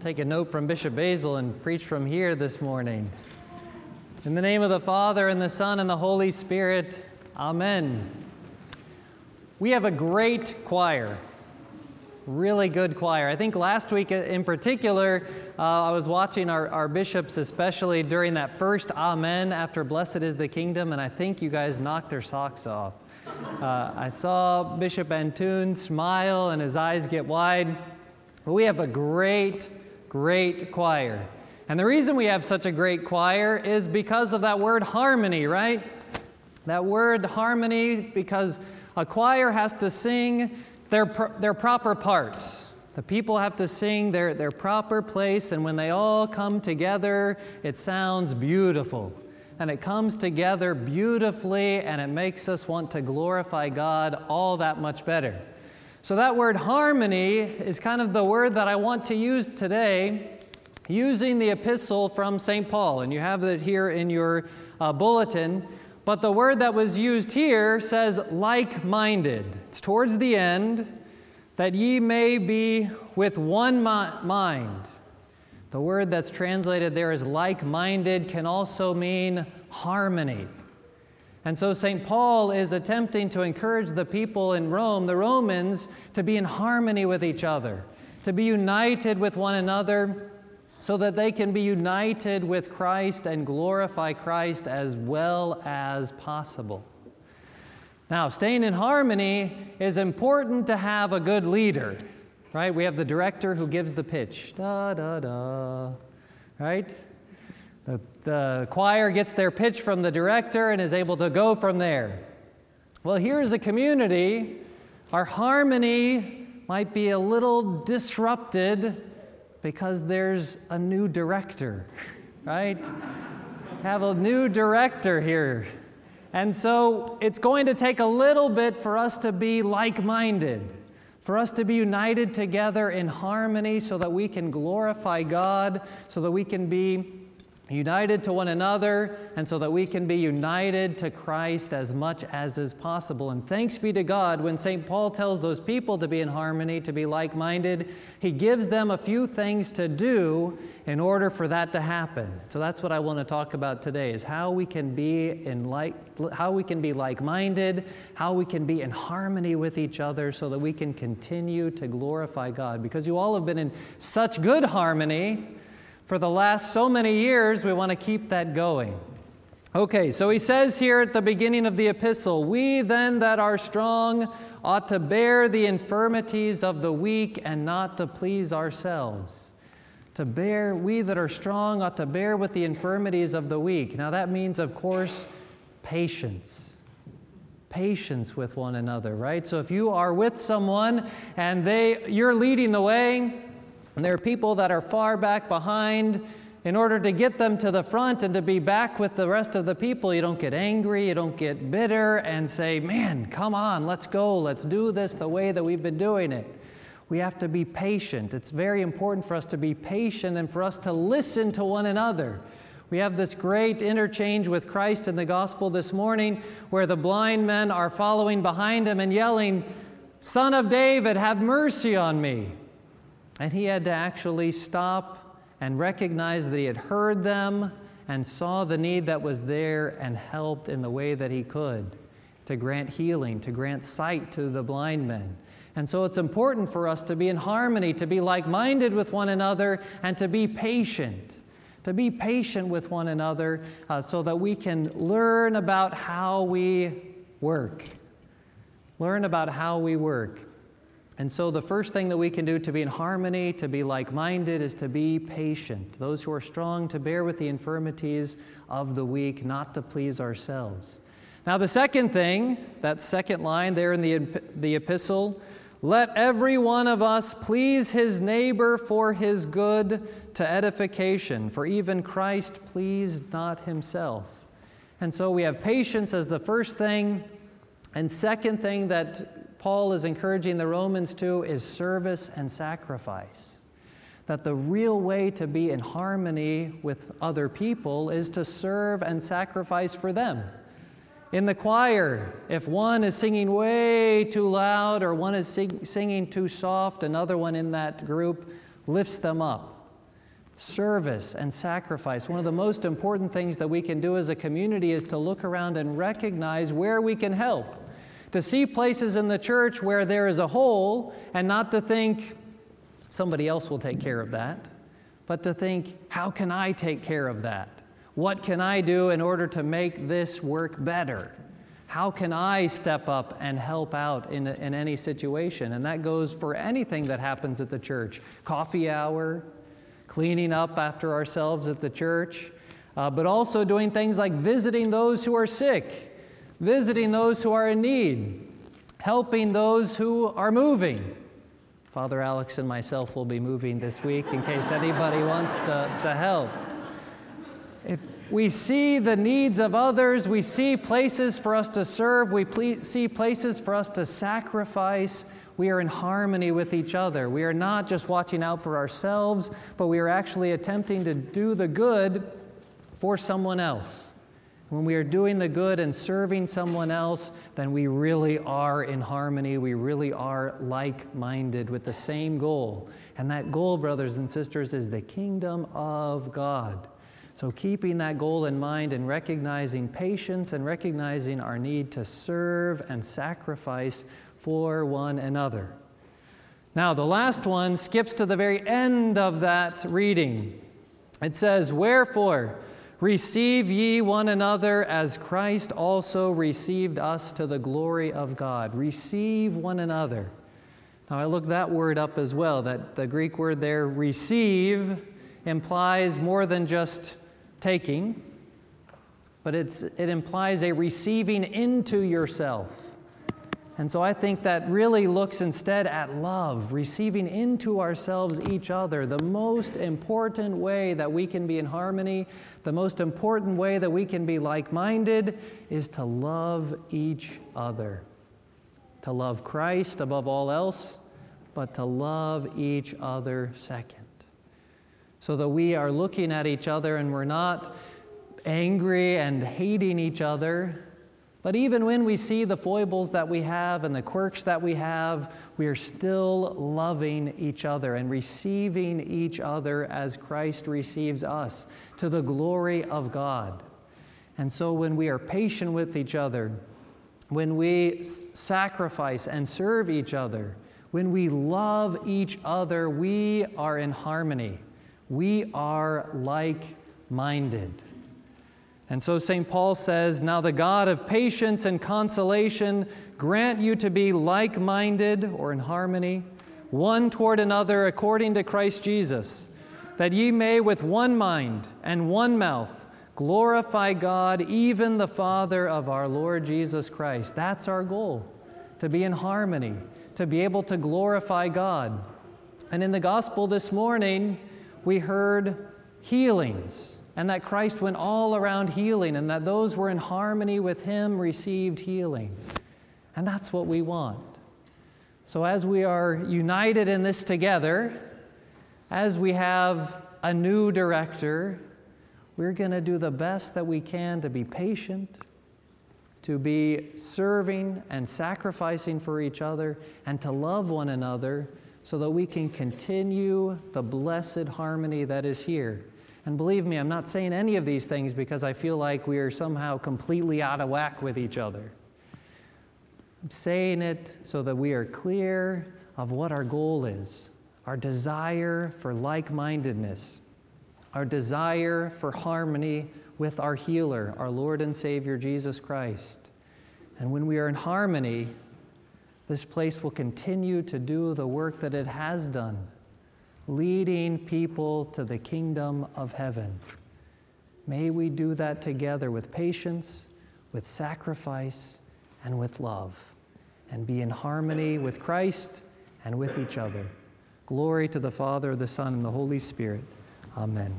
take a note from Bishop Basil and preach from here this morning. In the name of the Father, and the Son, and the Holy Spirit, Amen. We have a great choir, really good choir. I think last week in particular, uh, I was watching our, our bishops, especially during that first Amen after Blessed is the Kingdom, and I think you guys knocked their socks off. Uh, I saw Bishop Antoun smile and his eyes get wide. We have a great, great choir. And the reason we have such a great choir is because of that word harmony, right? That word harmony, because a choir has to sing their, their proper parts. The people have to sing their, their proper place, and when they all come together, it sounds beautiful and it comes together beautifully and it makes us want to glorify God all that much better. So, that word harmony is kind of the word that I want to use today, using the epistle from St. Paul. And you have it here in your uh, bulletin. But the word that was used here says like minded. It's towards the end, that ye may be with one mind. The word that's translated there as like minded can also mean harmony. And so St. Paul is attempting to encourage the people in Rome, the Romans, to be in harmony with each other, to be united with one another, so that they can be united with Christ and glorify Christ as well as possible. Now, staying in harmony is important to have a good leader right? We have the director who gives the pitch. Da, da, da. Right? The, the choir gets their pitch from the director and is able to go from there. Well, here's a community. Our harmony might be a little disrupted because there's a new director, right? Have a new director here. And so it's going to take a little bit for us to be like minded for us to be united together in harmony so that we can glorify God, so that we can be united to one another, and so that we can be united to Christ as much as is possible. And thanks be to God, when St. Paul tells those people to be in harmony, to be like minded, he gives them a few things to do in order for that to happen. So that's what I want to talk about today is how we can be in like how we can be like-minded, how we can be in harmony with each other so that we can continue to glorify God because you all have been in such good harmony for the last so many years, we want to keep that going. Okay, so he says here at the beginning of the epistle, We then that are strong ought to bear the infirmities of the weak and not to please ourselves. To bear, we that are strong ought to bear with the infirmities of the weak. Now that means, of course, patience. Patience with one another, right? So if you are with someone and they you're leading the way, and there are people that are far back behind. In order to get them to the front and to be back with the rest of the people, you don't get angry, you don't get bitter and say, Man, come on, let's go, let's do this the way that we've been doing it. We have to be patient. It's very important for us to be patient and for us to listen to one another. We have this great interchange with Christ in the gospel this morning where the blind men are following behind him and yelling, Son of David, have mercy on me. And he had to actually stop and recognize that he had heard them and saw the need that was there and helped in the way that he could to grant healing, to grant sight to the blind men. And so it's important for us to be in harmony, to be like minded with one another, and to be patient. To be patient with one another uh, so that we can learn about how we work. Learn about how we work. And so, the first thing that we can do to be in harmony, to be like minded, is to be patient. Those who are strong to bear with the infirmities of the weak, not to please ourselves. Now, the second thing, that second line there in the, the epistle, let every one of us please his neighbor for his good to edification, for even Christ pleased not himself. And so we have patience as the first thing. And second thing that Paul is encouraging the Romans to is service and sacrifice. That the real way to be in harmony with other people is to serve and sacrifice for them. In the choir, if one is singing way too loud or one is sing- singing too soft, another one in that group lifts them up, service and sacrifice. One of the most important things that we can do as a community is to look around and recognize where we can help. To see places in the church where there is a hole and not to think somebody else will take care of that, but to think, how can I take care of that? What can I do in order to make this work better? How can I step up and help out in, in any situation? And that goes for anything that happens at the church coffee hour, cleaning up after ourselves at the church, uh, but also doing things like visiting those who are sick, visiting those who are in need, helping those who are moving. Father Alex and myself will be moving this week in case anybody wants to, to help. If we see the needs of others, we see places for us to serve, we ple- see places for us to sacrifice. We are in harmony with each other. We are not just watching out for ourselves, but we are actually attempting to do the good for someone else. When we are doing the good and serving someone else, then we really are in harmony. We really are like minded with the same goal. And that goal, brothers and sisters, is the kingdom of God. So, keeping that goal in mind and recognizing patience and recognizing our need to serve and sacrifice for one another. Now, the last one skips to the very end of that reading. It says, Wherefore, receive ye one another as Christ also received us to the glory of God. Receive one another. Now, I looked that word up as well. That the Greek word there, receive, implies more than just taking, but it's, it implies a receiving into yourself. And so I think that really looks instead at love, receiving into ourselves each other. The most important way that we can be in harmony, the most important way that we can be like minded is to love each other. To love Christ above all else, but to love each other second so that we are looking at each other and we're not angry and hating each other. But even when we see the foibles that we have and the quirks that we have, we are still loving each other and receiving each other as Christ receives us to the glory of God. And so when we are patient with each other, when we sacrifice and serve each other, when we love each other, we are in harmony. We are like minded. And so St. Paul says, Now the God of patience and consolation grant you to be like minded or in harmony, one toward another according to Christ Jesus, that ye may with one mind and one mouth glorify God, even the Father of our Lord Jesus Christ. That's our goal, to be in harmony, to be able to glorify God. And in the gospel this morning, we heard healings, and that Christ went all around healing, and that those were in harmony with Him received healing. And that's what we want. So, as we are united in this together, as we have a new director, we're going to do the best that we can to be patient, to be serving and sacrificing for each other, and to love one another so that we can continue the blessed harmony that is here. And believe me, I'm not saying any of these things because I feel like we are somehow completely out of whack with each other. I'm saying it so that we are clear of what our goal is our desire for like mindedness, our desire for harmony with our healer, our Lord and Savior Jesus Christ. And when we are in harmony, this place will continue to do the work that it has done, leading people to the kingdom of heaven. May we do that together with patience, with sacrifice, and with love, and be in harmony with Christ and with each other. Glory to the Father, the Son, and the Holy Spirit. Amen.